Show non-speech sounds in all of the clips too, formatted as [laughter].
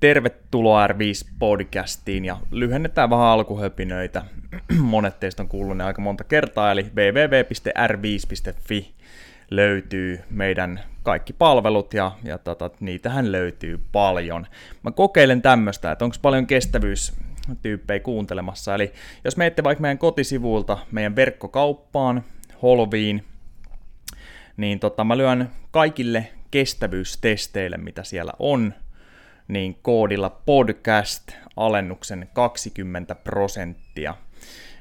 Tervetuloa R5-podcastiin ja lyhennetään vähän alkuhöpinöitä. [clears throat] Monet teistä on kuullut ne aika monta kertaa, eli www.r5.fi löytyy meidän kaikki palvelut ja, ja tota, niitähän löytyy paljon. Mä kokeilen tämmöistä, että onko paljon kestävyystyyppejä kuuntelemassa. Eli jos menette vaikka meidän kotisivuilta meidän verkkokauppaan, Holviin, niin tota, mä lyön kaikille kestävyystesteille, mitä siellä on, niin koodilla podcast alennuksen 20 prosenttia.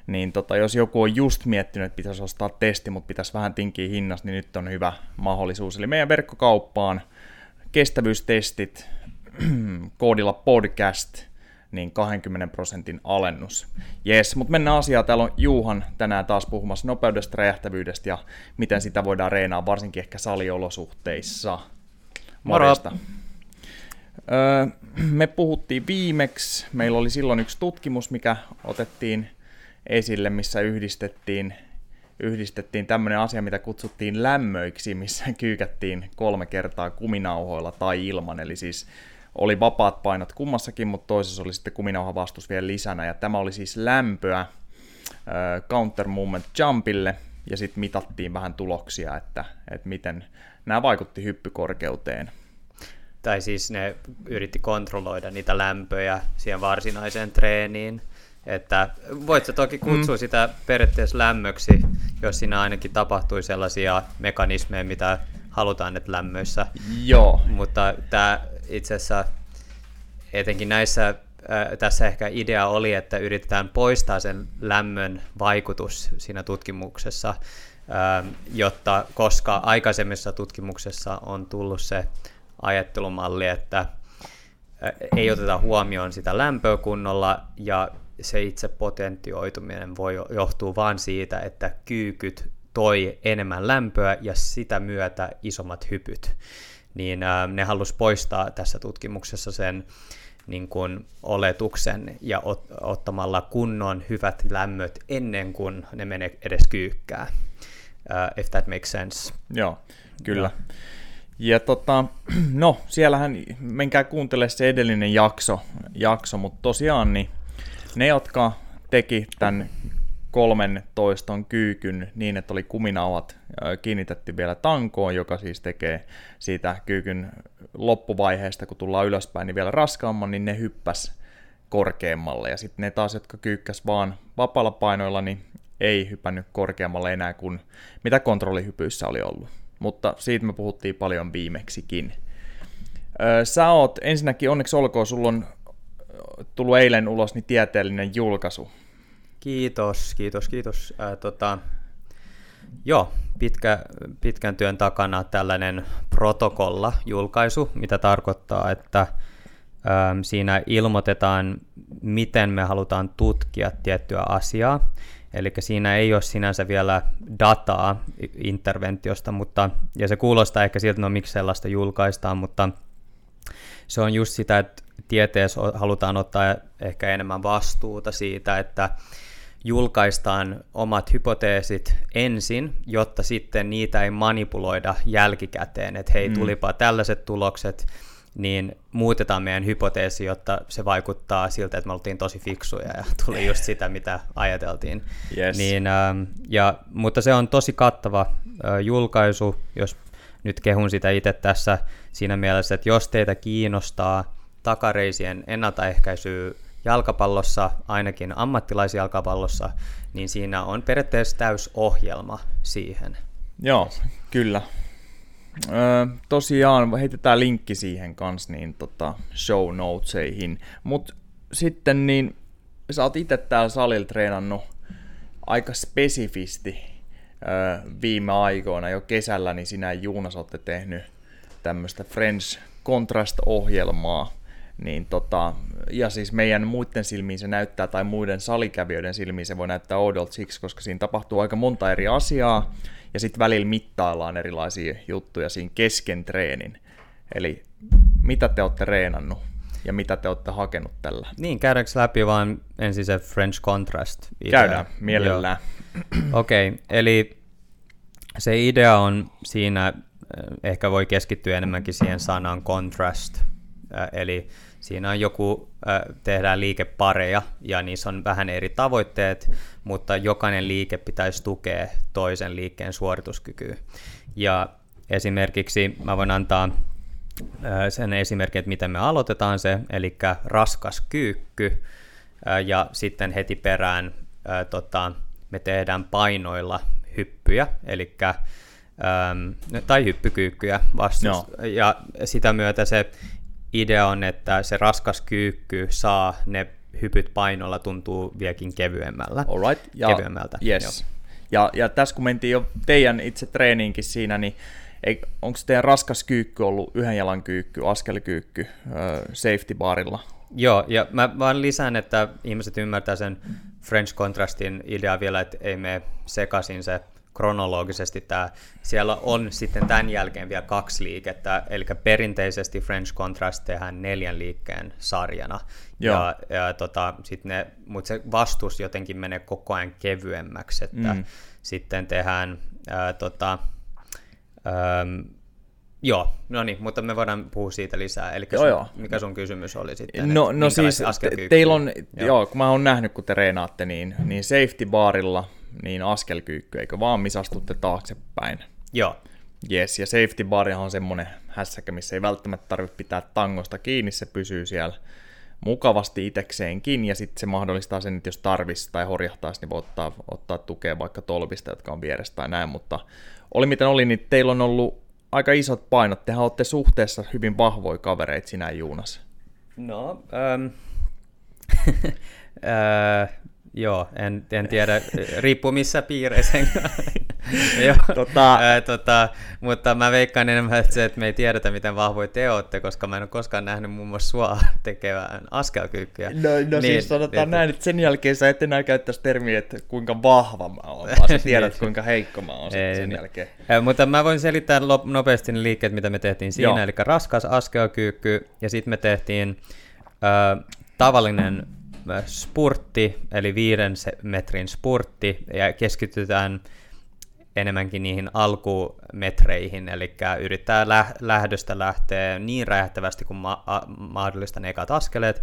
Niin tota, jos joku on just miettinyt, että pitäisi ostaa testi, mutta pitäisi vähän tinkiä hinnasta, niin nyt on hyvä mahdollisuus. Eli meidän verkkokauppaan kestävyystestit [clears throat] koodilla podcast, niin 20 prosentin alennus. Yes, mutta mennään asiaan. Täällä on Juuhan tänään taas puhumassa nopeudesta, räjähtävyydestä ja miten sitä voidaan reenaa, varsinkin ehkä saliolosuhteissa. Morjesta. Öö, me puhuttiin viimeksi, meillä oli silloin yksi tutkimus, mikä otettiin esille, missä yhdistettiin, yhdistettiin tämmöinen asia, mitä kutsuttiin lämmöiksi, missä [laughs] kyykättiin kolme kertaa kuminauhoilla tai ilman, eli siis oli vapaat painot kummassakin, mutta toisessa oli sitten kuminauha vastus vielä lisänä, ja tämä oli siis lämpöä counter movement jumpille, ja sitten mitattiin vähän tuloksia, että, että miten nämä vaikutti hyppykorkeuteen. Tai siis ne yritti kontrolloida niitä lämpöjä siihen varsinaiseen treeniin, että voit sä toki kutsua mm. sitä periaatteessa lämmöksi, jos siinä ainakin tapahtui sellaisia mekanismeja, mitä halutaan, että lämmöissä. Joo. Mutta tämä itse asiassa etenkin näissä, äh, tässä ehkä idea oli, että yritetään poistaa sen lämmön vaikutus siinä tutkimuksessa, äh, jotta koska aikaisemmissa tutkimuksessa on tullut se ajattelumalli, että ei oteta huomioon sitä lämpöä kunnolla ja se itse potentioituminen voi johtua vain siitä, että kyykyt toi enemmän lämpöä ja sitä myötä isommat hypyt. Niin ää, ne halusi poistaa tässä tutkimuksessa sen niin kuin oletuksen ja ot, ottamalla kunnon hyvät lämmöt ennen kuin ne menee edes kyykkää. Uh, if that makes sense. Joo, kyllä. Ja, ja tota, [clears throat] no, siellähän menkää kuuntelemaan se edellinen jakso, jakso mutta tosiaan niin ne, jotka teki tämän kolmen toiston kyykyn niin, että oli kuminauhat kiinnitetty vielä tankoon, joka siis tekee siitä kyykyn loppuvaiheesta, kun tullaan ylöspäin, niin vielä raskaamman, niin ne hyppäs korkeammalle. Ja sitten ne taas, jotka kyykkäs vaan vapaalla painoilla, niin ei hypännyt korkeammalle enää kuin mitä kontrollihypyissä oli ollut. Mutta siitä me puhuttiin paljon viimeksikin. Sä oot, ensinnäkin onneksi olkoon, sulla on tullut eilen ulos niin tieteellinen julkaisu. Kiitos, kiitos, kiitos. Äh, tota, joo, pitkä, pitkän työn takana tällainen protokolla-julkaisu, mitä tarkoittaa, että siinä ilmoitetaan, miten me halutaan tutkia tiettyä asiaa. Eli siinä ei ole sinänsä vielä dataa interventiosta, mutta, ja se kuulostaa ehkä siltä, no miksi sellaista julkaistaan, mutta se on just sitä, että tieteessä halutaan ottaa ehkä enemmän vastuuta siitä, että julkaistaan omat hypoteesit ensin, jotta sitten niitä ei manipuloida jälkikäteen, että hei, mm. tulipa tällaiset tulokset, niin muutetaan meidän hypoteesi, jotta se vaikuttaa siltä, että me oltiin tosi fiksuja ja tuli just sitä, mitä ajateltiin. Yes. Niin, ähm, ja, mutta se on tosi kattava äh, julkaisu, jos nyt kehun sitä itse tässä siinä mielessä, että jos teitä kiinnostaa takareisien ennaltaehkäisyä jalkapallossa, ainakin ammattilaisjalkapallossa, niin siinä on periaatteessa täysohjelma siihen. Joo, kyllä. Öö, tosiaan heitetään linkki siihen kanssa niin tota, show notesihin. Mutta sitten niin, sä oot itse täällä salilla treenannut aika spesifisti öö, viime aikoina, jo kesällä, niin sinä ja Juunas olette tehnyt tämmöistä French Contrast-ohjelmaa, niin tota, ja siis meidän muiden silmiin se näyttää, tai muiden salikävijöiden silmiin se voi näyttää oudolta siksi, koska siinä tapahtuu aika monta eri asiaa, ja sitten välillä mittaillaan erilaisia juttuja siinä kesken treenin. Eli mitä te olette reenannut ja mitä te olette hakenut tällä? Niin, käydäänkö läpi vaan ensin se French Contrast? Idea? Käydään, mielellään. Okei, okay, eli se idea on siinä, eh, ehkä voi keskittyä enemmänkin siihen sanaan contrast, eli siinä on joku, äh, tehdään liikepareja ja niissä on vähän eri tavoitteet, mutta jokainen liike pitäisi tukea toisen liikkeen suorituskykyä. Ja esimerkiksi mä voin antaa sen esimerkin, että miten me aloitetaan se, eli raskas kyykky, ja sitten heti perään tota, me tehdään painoilla hyppyjä, eli tai hyppykyykkyjä vastus, no. ja sitä myötä se idea on, että se raskas kyykky saa ne hypyt painolla tuntuu vieläkin kevyemmällä. Alright. Ja, kevyemmältä. Yes. Ja, ja tässä kun mentiin jo teidän itse treeniinkin siinä, niin onko teidän raskas kyykky ollut yhden jalan kyykky, askelkyykky safety barilla? Joo, ja mä vaan lisään, että ihmiset ymmärtää sen French Contrastin idea vielä, että ei me sekaisin se kronologisesti tämä. Siellä on sitten tämän jälkeen vielä kaksi liikettä, eli perinteisesti French Contrast tehdään neljän liikkeen sarjana, Joo. ja, ja tota, sit ne, mutta se vastus jotenkin menee koko ajan kevyemmäksi, että mm. sitten tehdään ää, tota, Öm, joo, no niin, mutta me voidaan puhua siitä lisää. Eli joo, sun, joo. mikä sun kysymys oli sitten? No, no siis te, teillä on, joo. joo, kun mä oon nähnyt, kun te reenaatte, niin, niin safety barilla niin askelkyykky, eikö vaan missä astutte taaksepäin? Joo. Yes, ja safety barihan on semmoinen hässäkä, missä ei välttämättä tarvitse pitää tangosta kiinni, se pysyy siellä mukavasti itekseenkin, ja sitten se mahdollistaa sen, että jos tarvitsisi tai horjahtaisi, niin voi ottaa, ottaa tukea vaikka tolvista, jotka on vieressä tai näin, mutta oli miten oli, niin teillä on ollut aika isot painot. Tehän olette suhteessa hyvin vahvoja kavereita sinä Juunas. No, ähm, [laughs] äh, joo, en, en tiedä, riippuu missä piireissä. [laughs] Joo, tota, ää, tota, mutta mä veikkaan enemmän, että se, että me ei tiedetä, miten vahvoja te olette, koska mä en ole koskaan nähnyt muun muassa sua [laughs] tekevän askelkyykkyä. No, no niin, siis sanotaan et, näin, että sen jälkeen sä et enää käyttäisi termiä, että kuinka vahva mä oon, vaan sä [laughs] tiedät, niin. kuinka heikko mä oon ei, sen niin. jälkeen. Ää, mutta mä voin selittää nopeasti ne liikkeet, mitä me tehtiin siinä, Joo. eli raskas askelkyykky, ja sitten me tehtiin äh, tavallinen spurtti, eli viiden metrin spurtti, ja keskitytään enemmänkin niihin alkumetreihin, eli yrittää lä- lähdöstä lähteä niin räjähtävästi kuin ma- a- mahdollista ne ekat askeleet.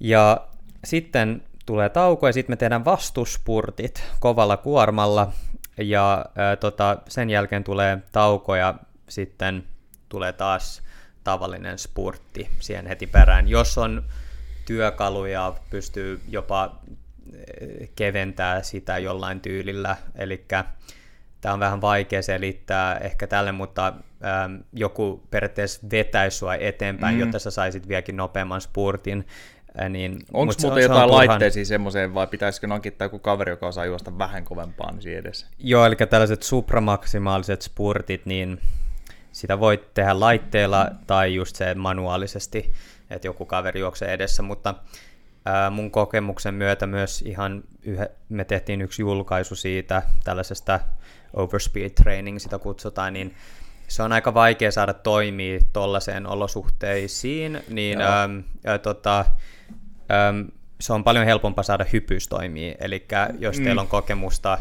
Ja sitten tulee tauko ja sitten me tehdään vastuspurtit kovalla kuormalla ja ää, tota, sen jälkeen tulee tauko ja sitten tulee taas tavallinen spurtti siihen heti perään. Jos on työkaluja, pystyy jopa keventää sitä jollain tyylillä, eli tämä on vähän vaikea selittää ehkä tälle, mutta ähm, joku periaatteessa vetäisi sua eteenpäin, mm. jotta sä saisit vieläkin nopeamman spurtin. Äh, niin, Onko muuten jotain turhan... laitteisia semmoiseen, vai pitäisikö nankittaa joku kaveri, joka osaa juosta vähän kovempaan niin edessä? Joo, eli tällaiset supramaksimaaliset spurtit, niin sitä voit tehdä laitteella tai just se manuaalisesti, että joku kaveri juoksee edessä, mutta ää, mun kokemuksen myötä myös ihan yhä, me tehtiin yksi julkaisu siitä tällaisesta overspeed training sitä kutsutaan, niin se on aika vaikea saada toimia tuollaiseen olosuhteisiin, niin äm, ä, tota, äm, se on paljon helpompaa saada hypys toimii. Eli jos mm. teillä on kokemusta,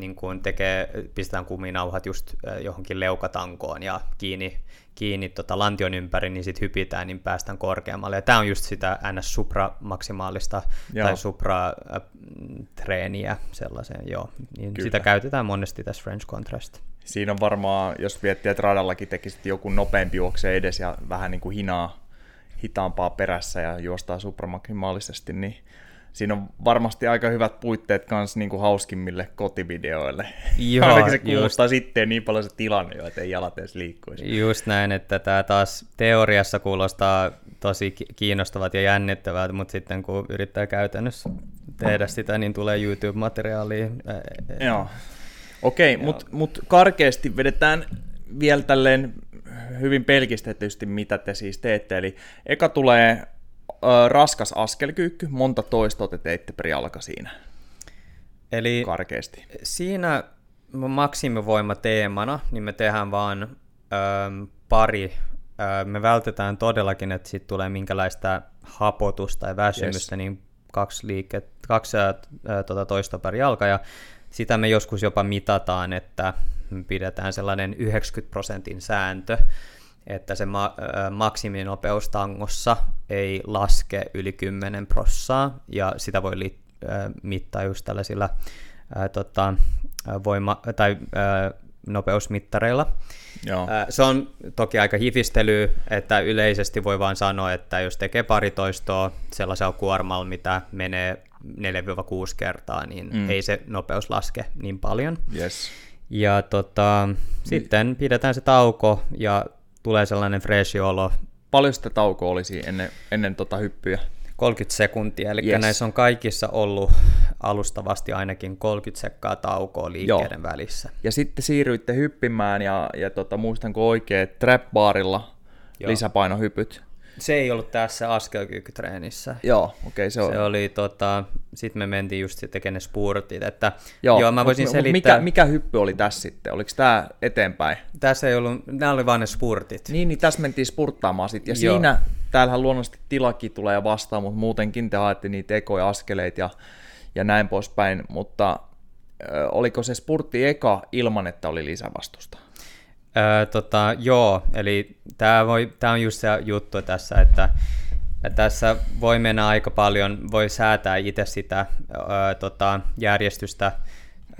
niin kun tekee, pistetään kuminauhat just johonkin leukatankoon ja kiinni, kiinni tota lantion ympäri, niin sitten hypitään, niin päästään korkeammalle. Ja tämä on just sitä ns. supra-maksimaalista joo. tai supra-treeniä sellaiseen, joo. Niin sitä käytetään monesti tässä French Contrast. Siinä on varmaan, jos miettii, että radallakin tekisit joku nopeampi juokse edes ja vähän niin kuin hinaa, hitaampaa perässä ja juostaa supramaksimaalisesti, niin siinä on varmasti aika hyvät puitteet myös niin kuin hauskimmille kotivideoille. Joo, Ainakin se kuulostaa just, sitten niin paljon se tilanne jo, että ei jalat edes liikkuisi. Just näin, että tämä taas teoriassa kuulostaa tosi kiinnostavat ja jännittävät, mutta sitten kun yrittää käytännössä tehdä sitä, niin tulee YouTube-materiaalia. Joo. Okei, okay, mutta mut karkeasti vedetään vielä tälleen hyvin pelkistetysti, mitä te siis teette. Eli eka tulee raskas askelkyykky, monta toistoa te teitte per jalka siinä? Eli Karkeasti. siinä maksimivoima teemana, niin me tehdään vaan ö, pari, ö, me vältetään todellakin, että siitä tulee minkälaista hapotusta tai väsymystä, yes. niin kaksi, liike, kaksi ö, tota toista per jalka, ja sitä me joskus jopa mitataan, että me pidetään sellainen 90 prosentin sääntö, että se ma- maksiminopeus tangossa ei laske yli 10 prossaa, ja sitä voi li- mittaa just tällaisilla äh, tota, voima- tai äh, nopeusmittareilla. Joo. Se on toki aika hifistely, että yleisesti voi vain sanoa, että jos tekee pari toistoa sellaisella kuormalla, mitä menee 4-6 kertaa, niin mm. ei se nopeus laske niin paljon. Yes. Ja tota, sitten pidetään se tauko ja tulee sellainen fresh olo. Paljon sitä taukoa olisi ennen, ennen tota hyppyä? 30 sekuntia, eli yes. näissä on kaikissa ollut alustavasti ainakin 30 sekkaa taukoa liikkeiden Joo. välissä. Ja sitten siirryitte hyppimään, ja, ja tota, muistanko oikein, trap-baarilla lisäpainohypyt. Se ei ollut tässä askelkykytreenissä. Joo, okei, okay, se on. Se oli, tota, sitten me mentiin just tekemään ne spurtit, että joo, joo mä voisin mut, selittää. Mikä, mikä hyppy oli tässä sitten? Oliko tämä eteenpäin? Tässä ei ollut, nämä oli vain ne spurtit. Niin, niin tässä mentiin spurttaamaan sitten, ja joo. siinä, täällähän luonnollisesti tilakin tulee vastaan, mutta muutenkin te haette niitä ekoja askeleita ja, ja näin poispäin, mutta ö, oliko se spurtti eka ilman, että oli lisävastusta? Öö, tota, joo, eli tämä on just se juttu tässä, että tässä voi mennä aika paljon, voi säätää itse sitä öö, tota, järjestystä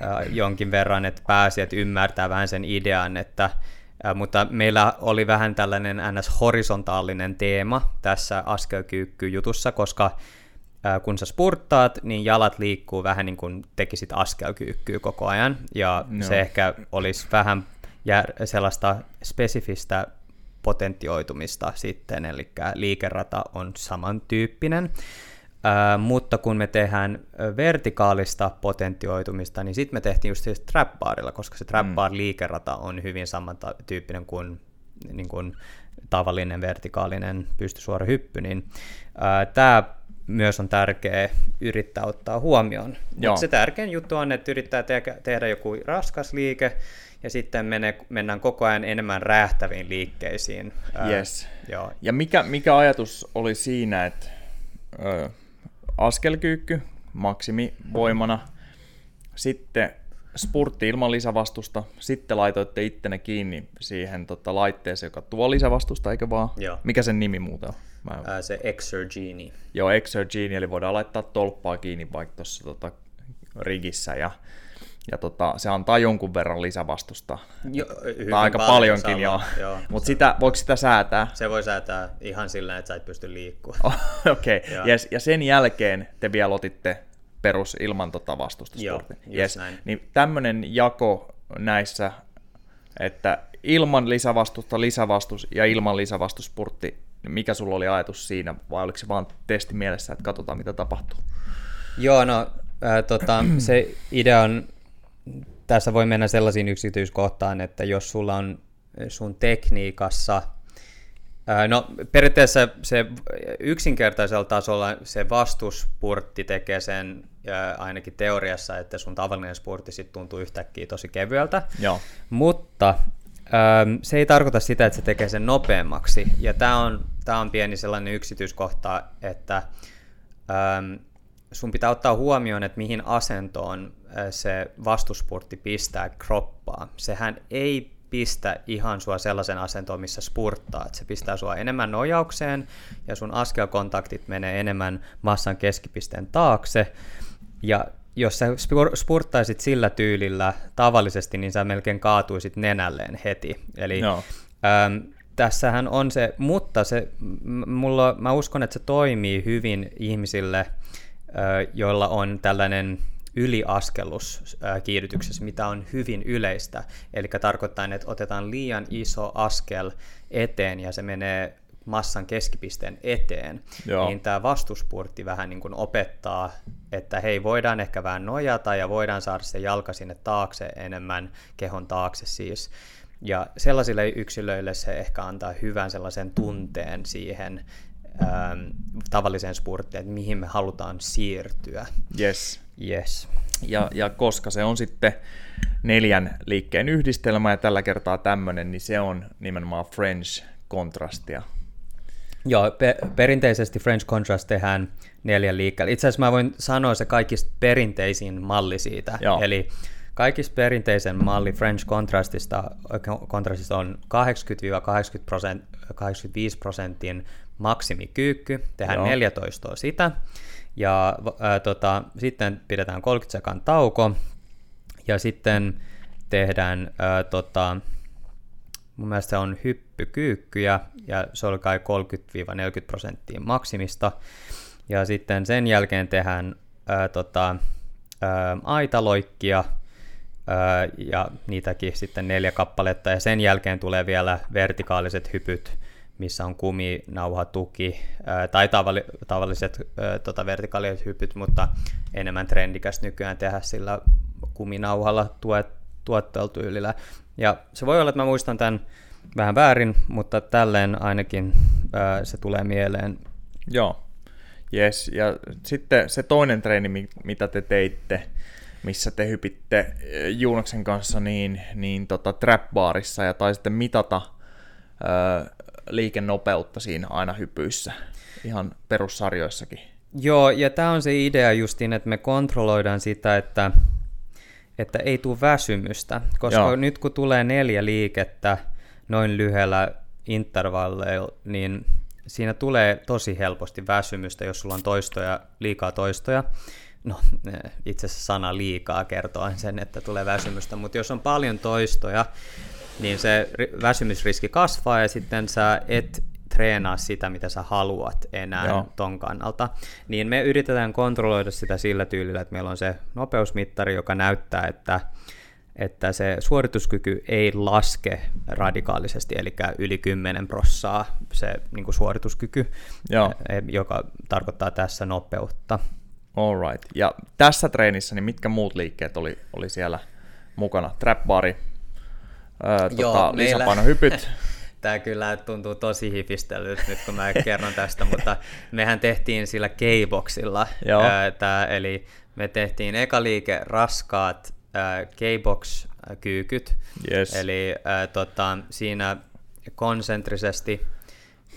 öö, jonkin verran, että pääsijät ymmärtää vähän sen idean, että mutta meillä oli vähän tällainen ns-horisontaalinen teema tässä askelkyykky-jutussa, koska kun sä spurttaat, niin jalat liikkuu vähän niin kuin tekisit askelkyykkyä koko ajan, ja no. se ehkä olisi vähän jär- sellaista spesifistä potentioitumista sitten, eli liikerata on samantyyppinen. Ää, mutta kun me tehdään vertikaalista potentioitumista, niin sitten me tehtiin just siis trap barilla, koska se trap bar mm. liikerata on hyvin samantyyppinen kuin, niin kuin tavallinen vertikaalinen pystysuora hyppy, niin tämä myös on tärkeä yrittää ottaa huomioon. Mutta se tärkein juttu on, että yrittää te- tehdä joku raskas liike, ja sitten mene, mennään koko ajan enemmän räjähtäviin liikkeisiin. Yes. Ää, joo. Ja mikä, mikä ajatus oli siinä, että ö, askelkyykky maksimivoimana, sitten spurtti ilman lisävastusta, sitten laitoitte ittenne kiinni siihen tota, laitteeseen, joka tuo lisävastusta, eikö vaan? Joo. Mikä sen nimi muuten on? Mä... Ää, se Exergenie. Joo, Exergenie, eli voidaan laittaa tolppaa kiinni vaikka tuossa tota, rigissä ja ja tota, se antaa jonkun verran lisävastusta. Jo, tai aika paljon, paljonkin, joo. joo. Mutta sitä, voiko sitä säätää? Se voi säätää ihan sillä, että sä et pysty liikkumaan. [laughs] Oh, Okei, okay. yes. ja sen jälkeen te vielä otitte perus ilman tota vastusta Joo, yes. näin. Niin tämmöinen jako näissä, että ilman lisävastusta lisävastus ja ilman lisävastuspurtti, niin mikä sulla oli ajatus siinä, vai oliko se vaan testi mielessä, että katsotaan mitä tapahtuu? Joo, no äh, tota, se idea on tässä voi mennä sellaisiin yksityiskohtaan, että jos sulla on sun tekniikassa, no periaatteessa se yksinkertaisella tasolla se vastuspurtti tekee sen ainakin teoriassa, että sun tavallinen spurtti sitten tuntuu yhtäkkiä tosi kevyeltä, Joo. mutta se ei tarkoita sitä, että se tekee sen nopeammaksi, ja tämä on, tää on pieni sellainen yksityiskohta, että sun pitää ottaa huomioon, että mihin asentoon se vastuspurtti pistää kroppaa. Sehän ei pistä ihan sua sellaisen asentoon, missä spurttaat. Se pistää sua enemmän nojaukseen ja sun askelkontaktit menee enemmän massan keskipisteen taakse. Ja jos sä spurttaisit sillä tyylillä tavallisesti, niin sä melkein kaatuisit nenälleen heti. Eli no. äm, tässähän on se, mutta se, mulla, mä uskon, että se toimii hyvin ihmisille, joilla on tällainen yliaskellus kiihdytyksessä, mitä on hyvin yleistä. Eli tarkoittaa, että otetaan liian iso askel eteen ja se menee massan keskipisteen eteen, Joo. niin tämä vastuspurtti vähän niin kuin opettaa, että hei, voidaan ehkä vähän nojata ja voidaan saada se jalka sinne taakse enemmän, kehon taakse siis. Ja sellaisille yksilöille se ehkä antaa hyvän sellaisen tunteen siihen tavalliseen spurttiin, että mihin me halutaan siirtyä. Yes. Yes. Ja, ja koska se on sitten neljän liikkeen yhdistelmä ja tällä kertaa tämmöinen, niin se on nimenomaan French kontrastia. Joo, pe- perinteisesti French Contrast tehdään neljän liikkeellä. Itse asiassa mä voin sanoa se kaikista perinteisin malli siitä. Joo. Eli kaikissa perinteisen malli French Contrastista, Contrastista on 80-85 prosentin maksimikyykky, tehdään Joo. 14 sitä, ja ää, tota, sitten pidetään 30 sekan tauko, ja sitten tehdään, ää, tota, mun mielestä se on hyppykyykkyjä, ja se oli kai 30-40 prosenttia maksimista, ja sitten sen jälkeen tehdään ää, tota, ää, aitaloikkia, ää, ja niitäkin sitten neljä kappaletta, ja sen jälkeen tulee vielä vertikaaliset hypyt, missä on kuminauhatuki ää, tai tavalli, tavalliset tota, vertikaaliset hypyt, mutta enemmän trendikäs nykyään tehdä sillä kuminauhalla tuet, tuotteltuylillä. Ja se voi olla, että mä muistan tämän vähän väärin, mutta tälleen ainakin ää, se tulee mieleen. Joo, yes. Ja sitten se toinen treeni, mitä te teitte, missä te hypitte Juunoksen kanssa niin, niin tota, trap-baarissa ja taisitte mitata ää, liikennopeutta siinä aina hypyissä, ihan perussarjoissakin. Joo, ja tämä on se idea justiin, että me kontrolloidaan sitä, että, että ei tule väsymystä, koska Joo. nyt kun tulee neljä liikettä noin lyhyellä intervalleilla, niin siinä tulee tosi helposti väsymystä, jos sulla on toistoja, liikaa toistoja. No, itse asiassa sana liikaa kertoo sen, että tulee väsymystä, mutta jos on paljon toistoja, niin se väsymysriski kasvaa ja sitten sä et treenaa sitä, mitä sä haluat enää Joo. ton kannalta. Niin me yritetään kontrolloida sitä sillä tyylillä, että meillä on se nopeusmittari, joka näyttää, että, että se suorituskyky ei laske radikaalisesti, eli yli 10 prossaa se niin kuin suorituskyky, Joo. E, joka tarkoittaa tässä nopeutta. Alright. Ja tässä treenissä, niin mitkä muut liikkeet oli, oli siellä mukana? Trap bari, Joo, tota, meillä... lisäpainohypyt. [laughs] Tämä kyllä tuntuu tosi hifistellyt nyt, kun mä kerron tästä, mutta mehän tehtiin sillä. Tää, eli me tehtiin eka liike raskaat K-box-kyykyt. Yes. Eli ää, tota, siinä konsentrisesti,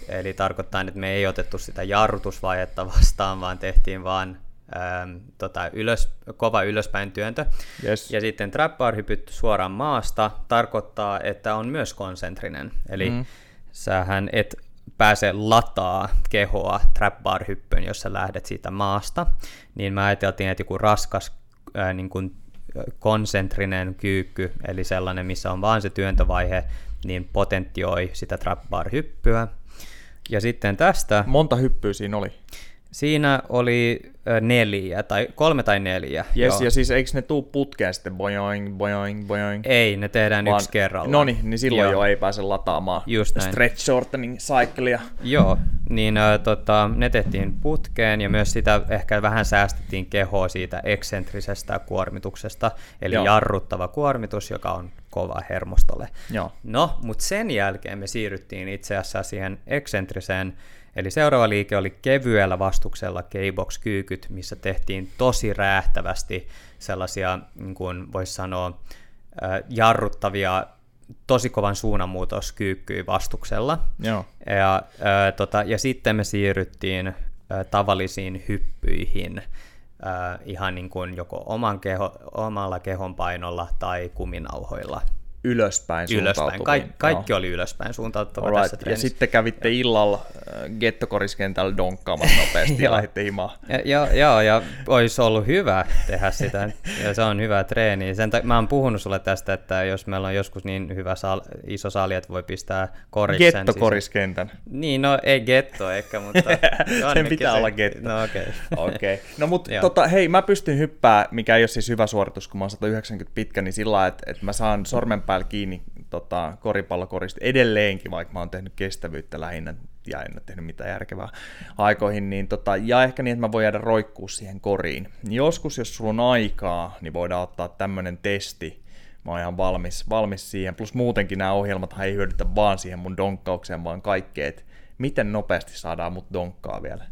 eli tarkoittaa, että me ei otettu sitä jarrutusvajetta vastaan, vaan tehtiin vaan ähm, tota, ylös, kova ylöspäin työntö. Yes. Ja sitten trap bar hypyt suoraan maasta tarkoittaa, että on myös konsentrinen. Eli mm. sähän et pääse lataa kehoa trap bar hyppyyn, jos sä lähdet siitä maasta. Niin mä ajateltiin, että joku raskas äh, niin kuin konsentrinen kyykky, eli sellainen, missä on vaan se työntövaihe, niin potentioi sitä trap bar hyppyä. Ja sitten tästä... Monta hyppyä siinä oli? Siinä oli neljä, tai kolme tai neljä. Yes, ja siis eikö ne tuu putkeen sitten boing, boing, boing? Ei, ne tehdään Vaan, yksi kerralla. No niin, niin silloin joo. jo ei pääse lataamaan Just näin. stretch shortening cyclea. Joo, niin äh, tota, ne tehtiin putkeen ja myös sitä ehkä vähän säästettiin kehoa siitä eksentrisestä kuormituksesta, eli joo. jarruttava kuormitus, joka on kova hermostolle. Joo. No, mutta sen jälkeen me siirryttiin itse asiassa siihen eksentriseen Eli seuraava liike oli kevyellä vastuksella K-box-kyykyt, missä tehtiin tosi räähtävästi sellaisia, niin kuin voisi sanoa, jarruttavia, tosi kovan suunnanmuutoskyykkyjä vastuksella. Joo. Ja, ää, tota, ja sitten me siirryttiin ää, tavallisiin hyppyihin, ää, ihan niin kuin joko oman keho, omalla kehonpainolla tai kuminauhoilla ylöspäin Ylöspäin. Kaik- kaikki no. oli ylöspäin suuntautuva right. tässä treenissä. Ja sitten kävitte ja. illalla äh, gettokoriskentällä donkkaamassa [laughs] nopeasti ja lähditte himaan. Joo, ja, ja olisi ollut hyvä tehdä sitä, ja se on hyvä treeni. Sen ta- mä oon puhunut sulle tästä, että jos meillä on joskus niin hyvä sal- iso sali, että voi pistää koriksen. Gettokoriskentän. Siis... Niin, no ei getto ehkä, mutta... [laughs] Sen pitää se... olla getto. No okei. Okay. okay. No mutta [laughs] tota, hei, mä pystyn hyppää, mikä ei ole siis hyvä suoritus, kun mä oon 190 pitkä, niin sillä että, että mä saan sormenpää päällä kiinni tota, koripallokorista edelleenkin, vaikka mä oon tehnyt kestävyyttä lähinnä ja en ole tehnyt mitään järkevää aikoihin, niin tota, ja ehkä niin, että mä voin jäädä roikkuu siihen koriin. Joskus, jos sulla on aikaa, niin voidaan ottaa tämmöinen testi, mä oon ihan valmis, valmis siihen, plus muutenkin nämä ohjelmat ei hyödytä vaan siihen mun donkkaukseen, vaan kaikkea, että miten nopeasti saadaan mut donkkaa vielä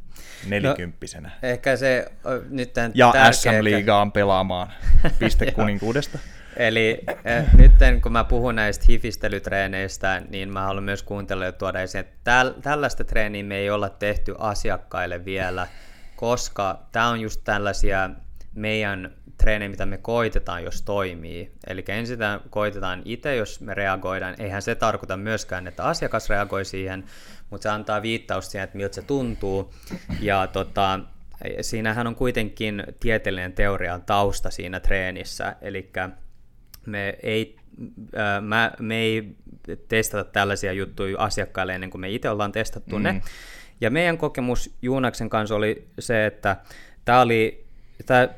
nelikymppisenä. No, ehkä se nyt Ja SM-liigaan pelaamaan [laughs] pistekuninkuudesta. Eli äh, nyt kun mä puhun näistä hifistelytreeneistä, niin mä haluan myös kuuntella ja tuoda esiin, että täl, tällaista treeniä me ei olla tehty asiakkaille vielä, koska tämä on just tällaisia meidän treeni, mitä me koitetaan, jos toimii. Eli ensin koitetaan itse, jos me reagoidaan. Eihän se tarkoita myöskään, että asiakas reagoi siihen, mutta se antaa viittaus siihen, että miltä se tuntuu. Ja tota, siinähän on kuitenkin tieteellinen teorian tausta siinä treenissä, eli me ei, äh, mä, me ei testata tällaisia juttuja asiakkaille ennen kuin me itse ollaan testattu mm. ne. Ja meidän kokemus Juunaksen kanssa oli se, että tämä oli, tämä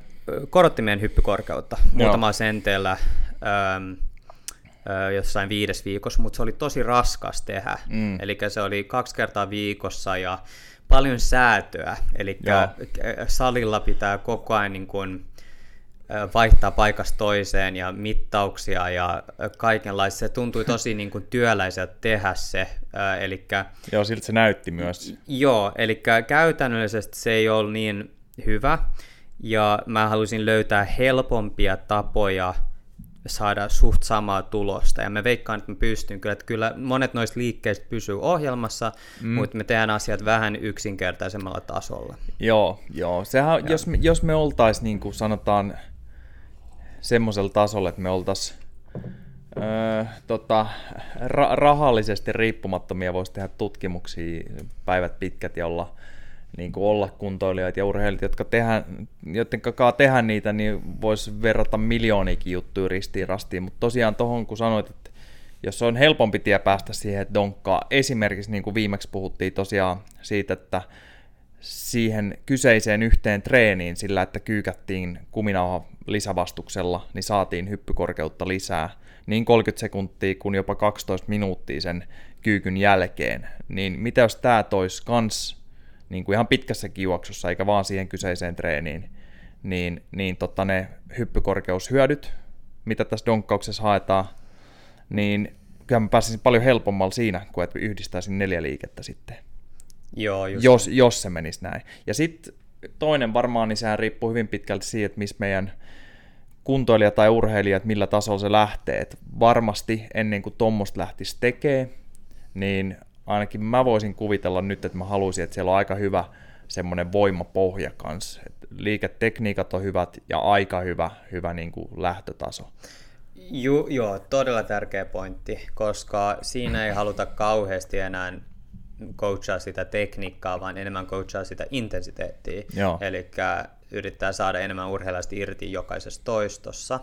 korotti meidän hyppykorkeutta muutama senteellä ähm, äh, jossain viides viikossa, mutta se oli tosi raskas tehdä. Mm. Eli se oli kaksi kertaa viikossa ja paljon säätöä, eli salilla pitää koko ajan niin kuin, vaihtaa paikasta toiseen ja mittauksia ja kaikenlaista. Se tuntui tosi niin kuin työläiseltä tehdä se. Elikkä, joo, siltä se näytti myös. Joo, eli käytännöllisesti se ei ole niin hyvä. Ja mä halusin löytää helpompia tapoja saada suht samaa tulosta. Ja me veikkaan, että mä pystyn kyllä, että kyllä monet noista liikkeistä pysyy ohjelmassa, mm. mutta me tehdään asiat vähän yksinkertaisemmalla tasolla. Joo, joo. Sehän, jos me, jos me oltaisiin niin kuin sanotaan semmoisella tasolla, että me oltaisiin öö, tota, ra- rahallisesti riippumattomia, voisi tehdä tutkimuksia päivät pitkät ja olla niin kuin olla kuntoilijat ja urheilijat, jotka tehdään, joiden kakaa tehdä niitä, niin voisi verrata miljoonikin juttuja ristiin rastiin, mutta tosiaan tuohon kun sanoit, että jos on helpompi tie päästä siihen, että donkkaa, esimerkiksi niin kuin viimeksi puhuttiin tosiaan siitä, että siihen kyseiseen yhteen treeniin sillä, että kyykättiin kuminauha lisävastuksella, niin saatiin hyppykorkeutta lisää niin 30 sekuntia kuin jopa 12 minuuttia sen kyykyn jälkeen. Niin mitä jos tämä toisi kans niin kuin ihan pitkässä juoksussa, eikä vaan siihen kyseiseen treeniin, niin, niin totta ne hyppykorkeushyödyt, mitä tässä donkkauksessa haetaan, niin kyllä mä pääsisin paljon helpommalla siinä, kuin että yhdistäisin neljä liikettä sitten. Joo, just jos, niin. jos se menisi näin. Ja sitten toinen varmaan, niin sehän riippuu hyvin pitkälti siitä, että missä meidän kuntoilija tai urheilija, että millä tasolla se lähtee. Et varmasti ennen kuin tuommoista lähtisi tekee, niin ainakin mä voisin kuvitella nyt, että mä haluaisin, että siellä on aika hyvä semmoinen voimapohja kanssa. Et liiketekniikat on hyvät ja aika hyvä, hyvä niin kuin lähtötaso. Ju, joo, todella tärkeä pointti, koska siinä ei haluta kauheasti enää coachaa sitä tekniikkaa, vaan enemmän coachaa sitä intensiteettiä. Eli yrittää saada enemmän urheilijasta irti jokaisessa toistossa.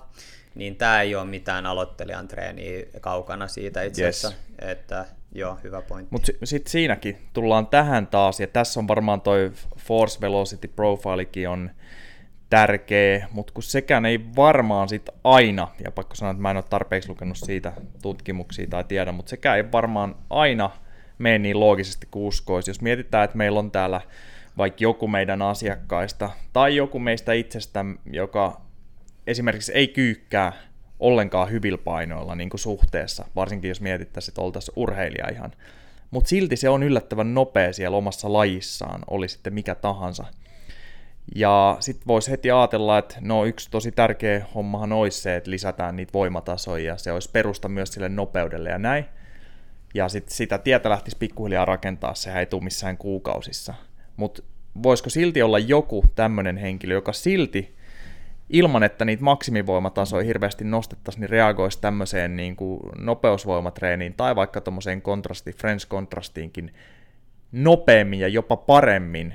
Niin tämä ei ole mitään aloittelijan treeniä kaukana siitä itse asiassa, yes. että Joo, hyvä pointti. Mutta sitten siinäkin tullaan tähän taas, ja tässä on varmaan toi Force Velocity Profilekin on tärkeä, mutta kun sekään ei varmaan sit aina, ja pakko sanoa, että mä en ole tarpeeksi lukenut siitä tutkimuksia tai tiedä, mutta sekään ei varmaan aina mene niin loogisesti kuin uskoisi. Jos mietitään, että meillä on täällä vaikka joku meidän asiakkaista tai joku meistä itsestä, joka esimerkiksi ei kyykkää ollenkaan hyvillä painoilla niin kuin suhteessa, varsinkin jos mietittäisiin, että oltaisiin urheilija ihan. Mutta silti se on yllättävän nopea siellä omassa lajissaan, oli sitten mikä tahansa. Ja sitten voisi heti ajatella, että no yksi tosi tärkeä hommahan olisi se, että lisätään niitä voimatasoja ja se olisi perusta myös sille nopeudelle ja näin. Ja sitten sitä tietä lähtisi pikkuhiljaa rakentaa, sehän ei tule missään kuukausissa. Mutta voisiko silti olla joku tämmöinen henkilö, joka silti ilman, että niitä maksimivoimatasoja hirveästi nostettaisiin, niin reagoisi tämmöiseen niin kuin nopeusvoimatreeniin tai vaikka tuommoiseen kontrasti, French kontrastiinkin nopeammin ja jopa paremmin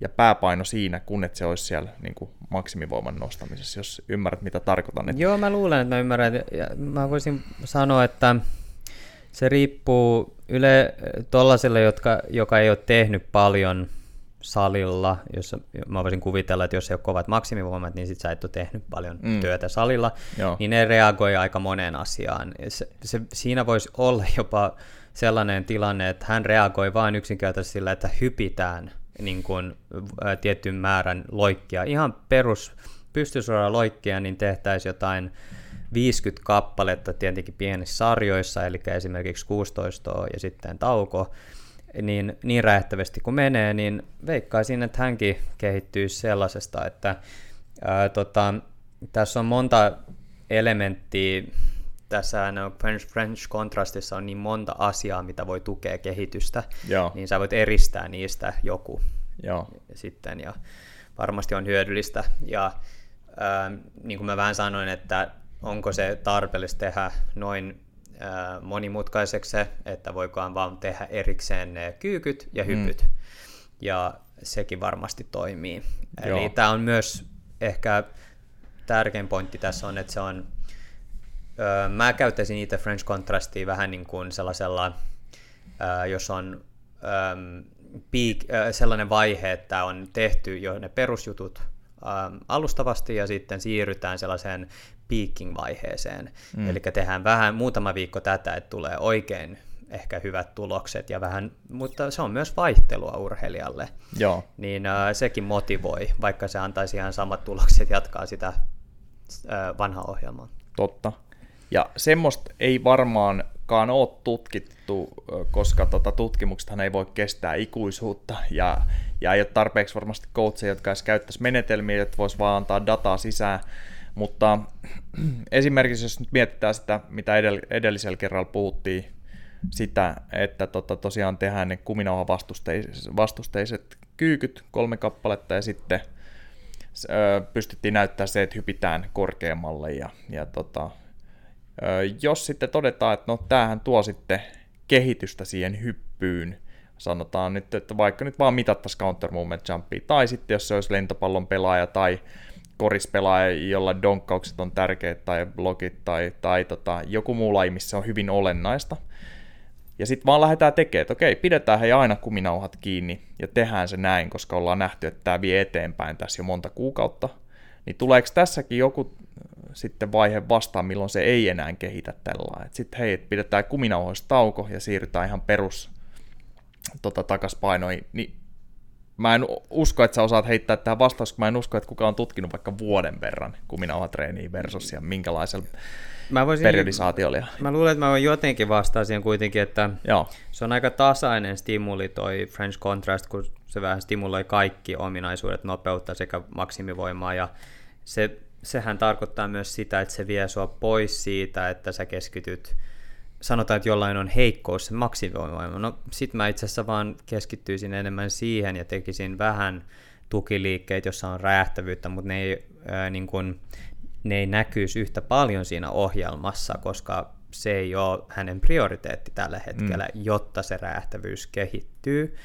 ja pääpaino siinä, kun että se olisi siellä niin kuin maksimivoiman nostamisessa, jos ymmärrät, mitä tarkoitan. Että... Joo, mä luulen, että mä ymmärrän. Ja mä voisin sanoa, että se riippuu yle tuollaiselle, jotka, joka ei ole tehnyt paljon – salilla, jos mä voisin kuvitella, että jos ei ole kovat maksimivoimat, niin sit sä et ole tehnyt paljon mm. työtä salilla, Joo. niin ne reagoi aika moneen asiaan. Se, se, siinä voisi olla jopa sellainen tilanne, että hän reagoi vain yksinkertaisesti sillä, että hypitään niin kuin, ä, tietyn määrän loikkia. Ihan perus pystysuora loikkia, niin tehtäisiin jotain 50 kappaletta tietenkin pienissä sarjoissa, eli esimerkiksi 16 ja sitten tauko, niin, niin räjähtävästi kuin menee, niin veikkaisin, että hänkin kehittyy sellaisesta, että ää, tota, tässä on monta elementtiä, tässä no, French, French Contrastissa on niin monta asiaa, mitä voi tukea kehitystä, Joo. niin sä voit eristää niistä joku Joo. sitten, ja varmasti on hyödyllistä, ja ää, niin kuin mä vähän sanoin, että onko se tarpeellista tehdä noin monimutkaiseksi se, että voikohan vaan tehdä erikseen ne kyykyt ja hypyt. Mm. Ja sekin varmasti toimii. Joo. Eli tämä on myös ehkä tärkein pointti tässä on, että se on, öö, mä käyttäisin niitä French Contrastia vähän niin kuin sellaisella, öö, jos on öö, peak, öö, sellainen vaihe, että on tehty jo ne perusjutut öö, alustavasti ja sitten siirrytään sellaiseen peaking-vaiheeseen. Mm. Eli tehdään vähän muutama viikko tätä, että tulee oikein ehkä hyvät tulokset, ja vähän, mutta se on myös vaihtelua urheilijalle. Joo. Niin äh, sekin motivoi, vaikka se antaisi ihan samat tulokset jatkaa sitä äh, vanhaa ohjelmaa. Totta. Ja semmoista ei varmaankaan ole tutkittu, koska tota, tutkimuksethan ei voi kestää ikuisuutta, ja, ja ei ole tarpeeksi varmasti coacheja, jotka edes käyttäisi menetelmiä, että voisi vaan antaa dataa sisään, mutta [clears throat] esimerkiksi jos nyt mietitään sitä, mitä edellisellä kerralla puhuttiin, sitä, että tota, tosiaan tehdään ne vastusteiset, vastusteiset kyykyt, kolme kappaletta, ja sitten ö, pystyttiin näyttää se, että hypitään korkeammalle, ja, ja tota, ö, jos sitten todetaan, että no tämähän tuo sitten kehitystä siihen hyppyyn, sanotaan nyt, että vaikka nyt vaan mitattaisiin counter movement jumpia, tai sitten jos se olisi lentopallon pelaaja tai korispelaaja, jolla donkkaukset on tärkeät, tai blogit, tai, tai tota, joku muu laji, missä on hyvin olennaista, ja sitten vaan lähdetään tekemään, että okei, pidetään he aina kuminauhat kiinni ja tehdään se näin, koska ollaan nähty, että tämä vie eteenpäin tässä jo monta kuukautta. Niin tuleeko tässäkin joku äh, sitten vaihe vastaan, milloin se ei enää kehitä tällä Sitten hei, et pidetään kuminauhoista tauko ja siirrytään ihan perus tota, takaspainoihin. Niin mä en usko, että sä osaat heittää tähän vastaus, kun mä en usko, että kukaan on tutkinut vaikka vuoden verran kuminauhatreeniä versus ja minkälaisella mä voisin, periodisaatiolla. Mä luulen, että mä voin jotenkin vastaa siihen kuitenkin, että Joo. se on aika tasainen stimuli toi French Contrast, kun se vähän stimuloi kaikki ominaisuudet, nopeutta sekä maksimivoimaa ja se, sehän tarkoittaa myös sitä, että se vie sua pois siitä, että sä keskityt sanotaan, että jollain on heikkous se maksimivoima. No sit mä itse asiassa vaan keskittyisin enemmän siihen ja tekisin vähän tukiliikkeitä, jossa on räjähtävyyttä, mutta ne ei, ää, niin kun, ne ei näkyisi yhtä paljon siinä ohjelmassa, koska se ei ole hänen prioriteetti tällä hetkellä, mm. jotta se räjähtävyys kehittyy.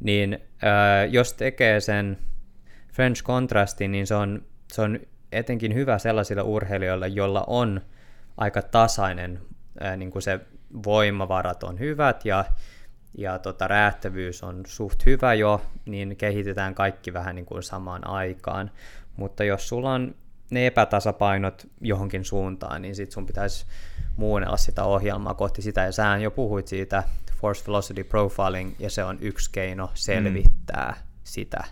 Niin ää, jos tekee sen French Contrastin, niin se on, se on etenkin hyvä sellaisille urheilijoille, joilla on aika tasainen ää, niin kuin se voimavarat on hyvät ja, ja tota, räättävyys on suht hyvä jo, niin kehitetään kaikki vähän niin kuin samaan aikaan. Mutta jos sulla on ne epätasapainot johonkin suuntaan, niin sit sun pitäisi muunnella sitä ohjelmaa kohti sitä, ja sähän jo puhuit siitä Force Velocity Profiling, ja se on yksi keino selvittää mm. sitä.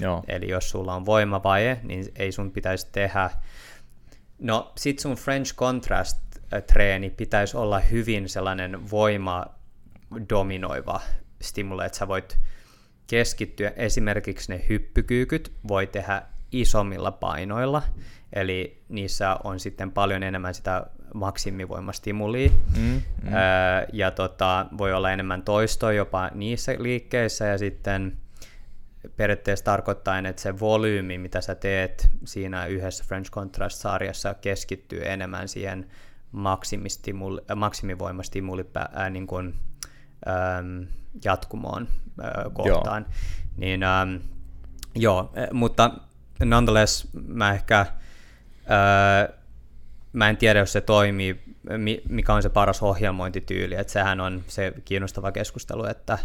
Joo. Eli jos sulla on voimavaje, niin ei sun pitäisi tehdä, no sit sun French Contrast treeni pitäisi olla hyvin sellainen voima dominoiva stimuli, että sä voit keskittyä esimerkiksi ne hyppykyykyt voi tehdä isommilla painoilla, eli niissä on sitten paljon enemmän sitä maksimivoimastimulia, mm, mm. Öö, ja tota, voi olla enemmän toistoa jopa niissä liikkeissä, ja sitten periaatteessa tarkoittaa, että se volyymi, mitä sä teet siinä yhdessä French Contrast-sarjassa, keskittyy enemmän siihen äh, maksimivoimastimuli äh, niin kuin, ähm, jatkumoon äh, kohtaan. Joo. Niin, ähm, joo, äh, mutta nonetheless mä ehkä äh, mä en tiedä, jos se toimii, mikä on se paras ohjelmointityyli, että sehän on se kiinnostava keskustelu, että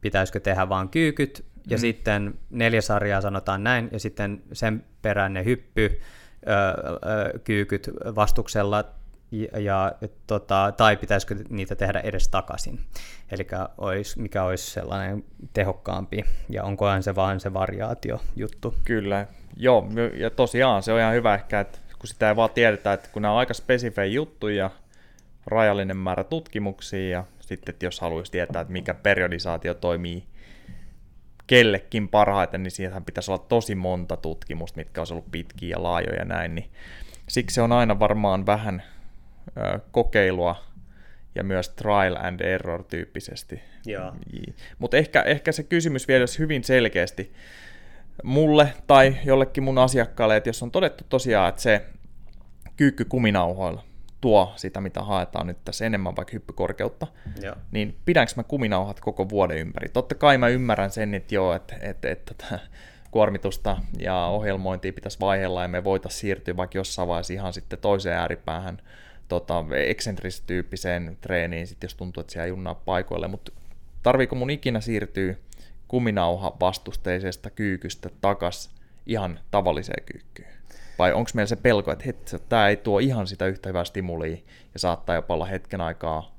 pitäisikö tehdä vain kyykyt, ja mm. sitten neljä sarjaa sanotaan näin, ja sitten sen perään ne hyppy, kyykyt vastuksella ja, ja tota, tai pitäisikö niitä tehdä edes takaisin. Eli mikä olisi sellainen tehokkaampi, ja onkohan se vaan se variaatio juttu. Kyllä, joo, ja tosiaan se on ihan hyvä ehkä, että kun sitä ei vaan tiedetä, että kun nämä on aika spesifejä juttuja, rajallinen määrä tutkimuksia, ja sitten että jos haluaisi tietää, että mikä periodisaatio toimii kellekin parhaiten, niin siihen pitäisi olla tosi monta tutkimusta, mitkä olisi ollut pitkiä ja laajoja ja näin, niin siksi se on aina varmaan vähän kokeilua ja myös trial and error tyyppisesti. Mutta ehkä, ehkä se kysymys vielä hyvin selkeästi mulle tai jollekin mun asiakkaalle, että jos on todettu tosiaan, että se kyykky kuminauhoilla tuo sitä, mitä haetaan nyt tässä enemmän vaikka hyppykorkeutta, Joo. niin pidänkö mä kuminauhat koko vuoden ympäri? Totta kai mä ymmärrän sen, että joo, että, että, että tätä kuormitusta ja ohjelmointia pitäisi vaihella ja me voitaisiin siirtyä vaikka jossain vaiheessa ihan sitten toiseen ääripäähän tota, eksentrisityyppiseen treeniin, sit jos tuntuu, että siellä junnaa paikoille, mutta tarviiko mun ikinä siirtyä kuminauha vastusteisesta kyykystä takas ihan tavalliseen kyykkyyn? Vai onko meillä se pelko, että hetki, tämä ei tuo ihan sitä yhtä hyvää stimulia ja saattaa jopa olla hetken aikaa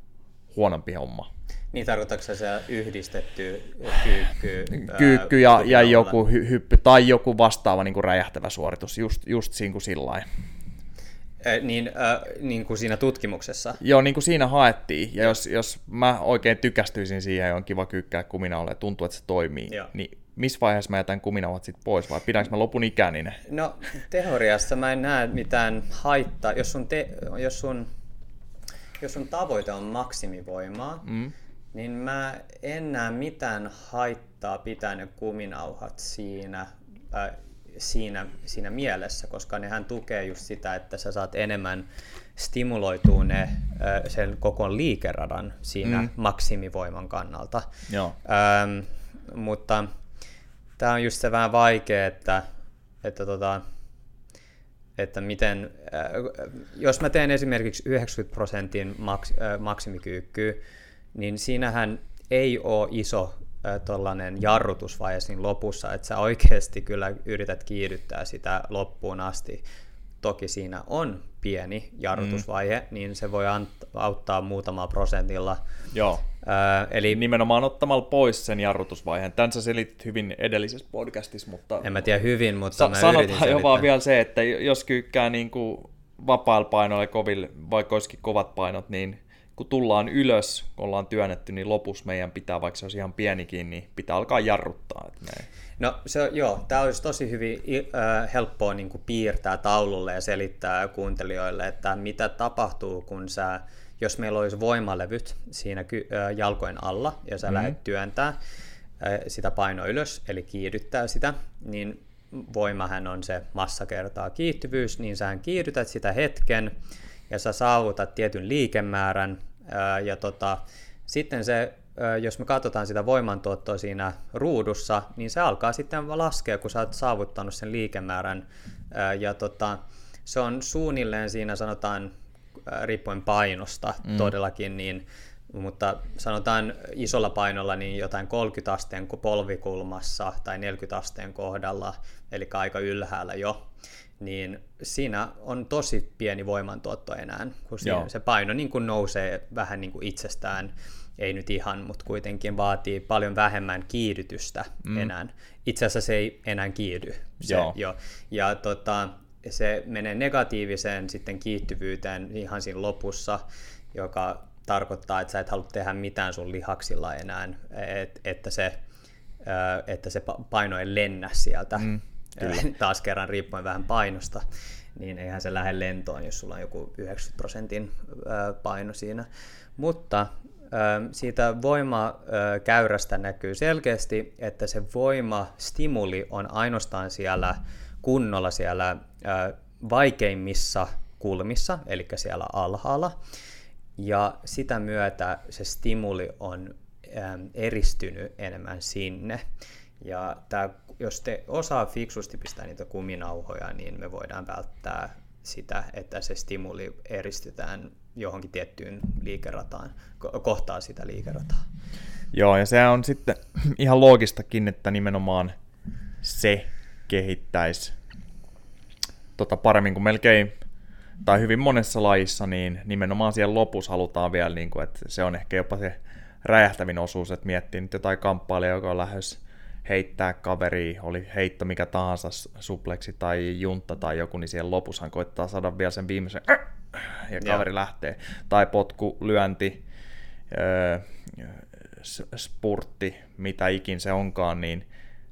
huonompi homma? Niin tarkoitatko se yhdistetty kyykky? Kyykky ja, ja joku hy- hyppy tai joku vastaava niin kuin räjähtävä suoritus, just, just siinä kuin sillä lailla. Äh, niin, äh, niin kuin siinä tutkimuksessa? Joo, niin kuin siinä haettiin. Ja jos, jos mä oikein tykästyisin siihen ja on kiva kyykkää kuminauhalle ja tuntuu, että se toimii, Joo. niin missä vaiheessa mä jätän kuminauhat sit pois vai pidänkö mä lopun ikäni No teoriassa mä en näe mitään haittaa. Jos sun, te, jos sun, jos sun tavoite on maksimivoimaa, mm. niin mä en näe mitään haittaa pitää ne kuminauhat siinä, äh, siinä, siinä mielessä, koska nehän tukee just sitä, että sä saat enemmän stimuloituu ne, sen koko liikeradan siinä mm. maksimivoiman kannalta. Joo. Ähm, mutta tämä on just se vähän vaikea, että, että, tota, että miten, äh, jos mä teen esimerkiksi 90 prosentin maks, äh, maksimikyykkyä, niin siinähän ei ole iso tuollainen jarrutusvaihe siinä lopussa, että sä oikeasti kyllä yrität kiihdyttää sitä loppuun asti. Toki siinä on pieni jarrutusvaihe, mm. niin se voi ant- auttaa muutamalla prosentilla. Joo. Ää, eli nimenomaan ottamalla pois sen jarrutusvaiheen. Tän sä selitit hyvin edellisessä podcastissa, mutta... En mä tiedä hyvin, mutta sa- mä Sanotaan jo vaan vielä se, että jos kyykkää niin kuin vapailla painoilla koville, vaikka olisikin kovat painot, niin kun tullaan ylös, kun ollaan työnnetty, niin lopussa meidän pitää, vaikka se olisi ihan pienikin, niin pitää alkaa jarruttaa. Että me... No se, joo, tämä olisi tosi hyvin äh, helppoa niin kuin piirtää taululle ja selittää kuuntelijoille, että mitä tapahtuu, kun sä, jos meillä olisi voimalevyt siinä ky- äh, jalkojen alla ja sä mm-hmm. lähdet työntää äh, sitä painoa ylös, eli kiihdyttää sitä, niin voimahan on se massa kertaa kiihtyvyys, niin sä kiihdytät sitä hetken ja sä saavutat tietyn liikemäärän ja tota, sitten se jos me katsotaan sitä voimantuottoa siinä ruudussa, niin se alkaa sitten laskea, kun sä oot saavuttanut sen liikemäärän. Ja tota, se on suunnilleen siinä sanotaan, riippuen painosta mm. todellakin, niin, mutta sanotaan isolla painolla niin jotain 30 asteen polvikulmassa tai 40 asteen kohdalla, eli aika ylhäällä jo, niin siinä on tosi pieni voimantuotto enää, kun siinä se paino niin kuin nousee vähän niin kuin itsestään ei nyt ihan, mutta kuitenkin vaatii paljon vähemmän kiihdytystä mm. enää. Itse asiassa se ei enää kiihdy. Se, Joo. Jo. Ja tota, se menee negatiiviseen sitten kiihtyvyyteen ihan siinä lopussa, joka tarkoittaa, että sä et halua tehdä mitään sun lihaksilla enää, et, että, se, että se paino ei lennä sieltä. Mm, [laughs] Taas kerran riippuen vähän painosta, niin eihän se lähde lentoon, jos sulla on joku 90 prosentin paino siinä. Mutta siitä voimakäyrästä näkyy selkeästi, että se voimastimuli on ainoastaan siellä kunnolla siellä vaikeimmissa kulmissa, eli siellä alhaalla, ja sitä myötä se stimuli on eristynyt enemmän sinne. Ja tämä, jos te osaa fiksusti pistää niitä kuminauhoja, niin me voidaan välttää sitä, että se stimuli eristytään johonkin tiettyyn liikerataan, kohtaa sitä liikerataa. Joo, ja se on sitten [clears throat] ihan loogistakin, että nimenomaan se kehittäisi tota paremmin kuin melkein, tai hyvin monessa lajissa, niin nimenomaan siellä lopussa halutaan vielä, niin kuin, että se on ehkä jopa se räjähtävin osuus, että miettii nyt jotain kamppailijaa, joka on lähes heittää kaveri, oli heitto mikä tahansa, supleksi tai juntta tai joku, niin siellä lopussahan koittaa saada vielä sen viimeisen ja kaveri Joo. lähtee. Tai potku, lyönti, öö, spurtti, mitä ikin se onkaan, niin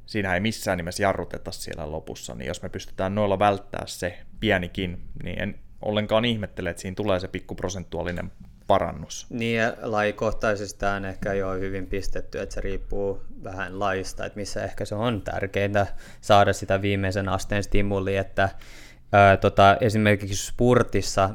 siinä ei missään nimessä jarruteta siellä lopussa, niin jos me pystytään noilla välttää se pienikin, niin en ollenkaan ihmettele, että siinä tulee se pikku prosentuaalinen parannus. Niin, ja lajikohtaisesti tämä on ehkä jo hyvin pistetty, että se riippuu vähän laista, että missä ehkä se on tärkeintä saada sitä viimeisen asteen stimuli, että ää, tota, esimerkiksi spurtissa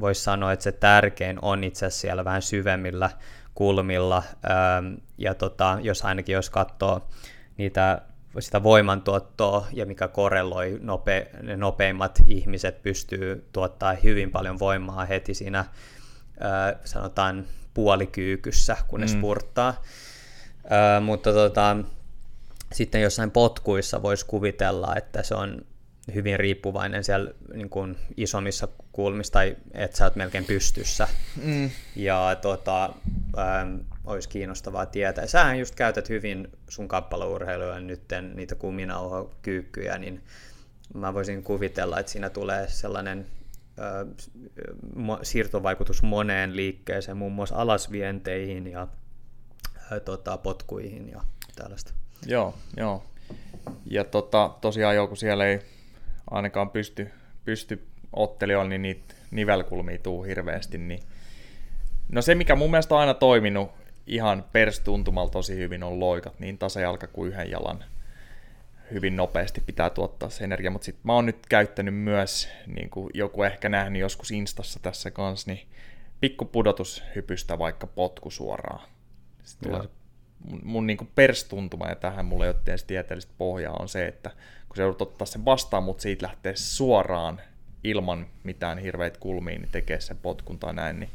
voisi sanoa, että se tärkein on itse asiassa siellä vähän syvemmillä kulmilla, ää, ja tota, jos ainakin jos katsoo niitä sitä voimantuottoa ja mikä korreloi nope, ne nopeimmat ihmiset pystyy tuottaa hyvin paljon voimaa heti siinä sanotaan puolikyykyssä, kun ne mm. spurttaa. Ö, mutta tota, sitten jossain potkuissa voisi kuvitella, että se on hyvin riippuvainen siellä niin kuin isommissa kulmissa, tai että sä oot melkein pystyssä. Mm. Ja tota, ähm, olisi kiinnostavaa tietää. Sähän just käytät hyvin sun kappaleurheiluja nyt niitä kuminauhokyykkyjä, niin mä voisin kuvitella, että siinä tulee sellainen siirtovaikutus moneen liikkeeseen, muun muassa alasvienteihin ja tota, potkuihin ja tällaista. Joo, joo. Ja tota, tosiaan joku siellä ei ainakaan pysty, pysty ottelijoilla, niin niitä nivelkulmia tuu hirveästi. Niin... No se, mikä mun mielestä on aina toiminut ihan perstuntumalla tosi hyvin, on loikat, niin tasajalka kuin yhden jalan hyvin nopeasti pitää tuottaa se energia, mutta sitten mä oon nyt käyttänyt myös, niin kuin joku ehkä nähnyt joskus Instassa tässä kanssa, niin pikku pudotushypystä vaikka potku suoraan. Sitten tulee mun, mun niin perstuntuma, ja tähän mulle ei ole tieteellistä pohjaa, on se, että kun se joudut ottaa sen vastaan, mutta siitä lähtee suoraan ilman mitään hirveitä kulmiin, niin tekee sen potkun tai näin, niin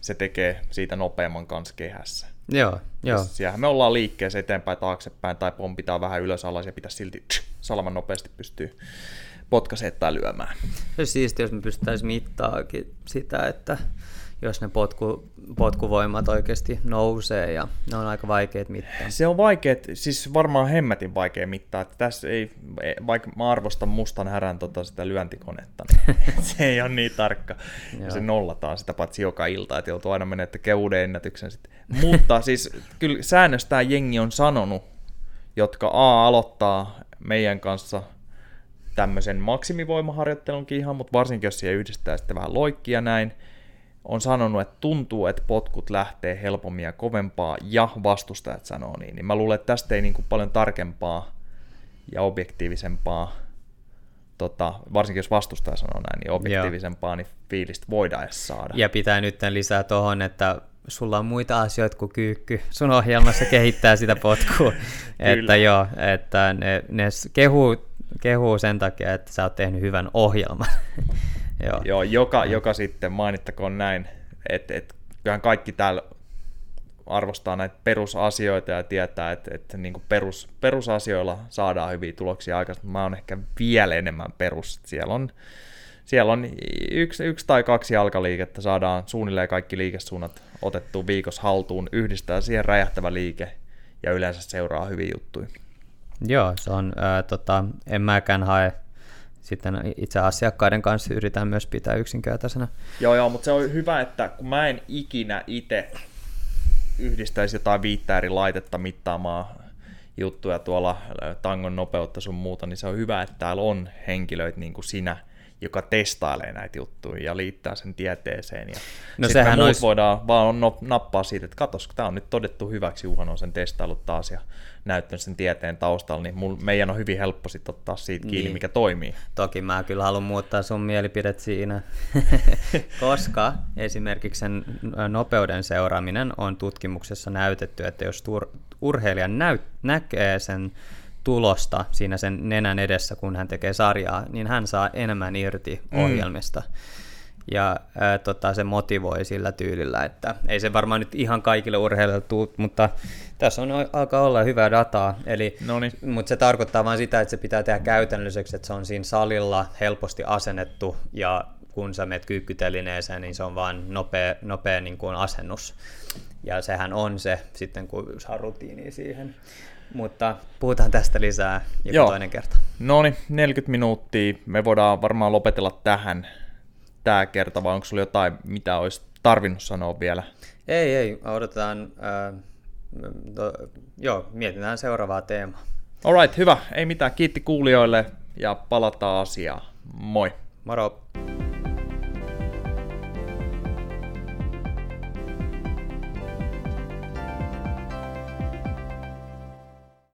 se tekee siitä nopeamman kanssa kehässä. Joo, joo. Siellähän me ollaan liikkeessä eteenpäin, taaksepäin tai pompitaan vähän ylös alas ja pitäisi silti tsch, salaman nopeasti pystyy potkasemaan tai lyömään. Se siistiä, jos me pystyttäisiin mittaakin sitä, että jos ne potku, potkuvoimat oikeasti nousee ja ne on aika vaikeat mittaa. Se on vaikeet, siis varmaan hemmetin vaikea mittaa. Että tässä ei, vaikka mä arvostan mustan härän tota sitä lyöntikonetta, niin [laughs] se ei ole niin tarkka. ja se nollataan sitä paitsi joka ilta, että joutuu aina menemään että uuden ennätyksen sitten. Mutta [laughs] siis kyllä säännöstään jengi on sanonut, jotka A aloittaa meidän kanssa tämmöisen maksimivoimaharjoittelunkin ihan, mutta varsinkin jos siihen yhdistää sitten vähän loikkia näin, on sanonut, että tuntuu, että potkut lähtee helpommin ja kovempaa, ja vastustajat sanoo niin. niin mä luulen, että tästä ei niin kuin paljon tarkempaa ja objektiivisempaa, tota, varsinkin jos vastustaja sanoo näin, niin objektiivisempaa niin fiilistä voidaan edes saada. Ja pitää nyt lisää tuohon, että sulla on muita asioita kuin kyykky. Sun ohjelmassa kehittää sitä potkua. [laughs] että joo, että ne, ne kehuu, kehuu sen takia, että sä oot tehnyt hyvän ohjelman. [laughs] Joo, Joo joka, joka sitten mainittakoon näin, että et, kyllähän kaikki täällä arvostaa näitä perusasioita ja tietää, että, että niin kuin perus, perusasioilla saadaan hyviä tuloksia aikaisemmin. Mä oon ehkä vielä enemmän perus. Siellä on, siellä on yksi, yksi tai kaksi jalkaliikettä, saadaan suunnilleen kaikki liikesuunnat otettu viikossa haltuun, yhdistää siihen räjähtävä liike ja yleensä seuraa hyviä juttuja. Joo, se on, ää, tota, en mäkään hae sitten itse asiakkaiden kanssa yritän myös pitää yksinkertaisena. Joo, joo, mutta se on hyvä, että kun mä en ikinä itse yhdistäisi jotain viittä eri laitetta mittaamaan juttuja tuolla tangon nopeutta sun muuta, niin se on hyvä, että täällä on henkilöitä niin kuin sinä, joka testailee näitä juttuja ja liittää sen tieteeseen. Ja no muut olisi... voidaan vaan nappaa siitä, että katos, tämä on nyt todettu hyväksi, Juhan on sen testailut taas ja näyttänyt sen tieteen taustalla, niin mul, meidän on hyvin helppo sitten ottaa siitä kiinni, niin. mikä toimii. Toki mä kyllä haluan muuttaa sun mielipidet siinä, [laughs] koska esimerkiksi sen nopeuden seuraaminen on tutkimuksessa näytetty, että jos tur- urheilija näyt- näkee sen tulosta siinä sen nenän edessä, kun hän tekee sarjaa, niin hän saa enemmän irti mm. Ja ää, tota, se motivoi sillä tyylillä, että ei se varmaan nyt ihan kaikille urheilijoille tule, mutta tässä on, alkaa olla hyvää dataa. Eli, Noniin. mutta se tarkoittaa vain sitä, että se pitää tehdä käytännölliseksi, että se on siinä salilla helposti asennettu ja kun sä menet kyykkytelineeseen, niin se on vain nopea, nopea niin kuin asennus. Ja sehän on se sitten, kun saa rutiini siihen. Mutta puhutaan tästä lisää joku Joo. toinen kerta. No niin, 40 minuuttia. Me voidaan varmaan lopetella tähän tämä kerta, vai onko sulla jotain, mitä olisi tarvinnut sanoa vielä? Ei, ei. Odotetaan, äh, to, joo, mietitään seuraavaa teemaa. Alright, hyvä. Ei mitään. Kiitti kuulijoille ja palataan asiaan. Moi. Moro.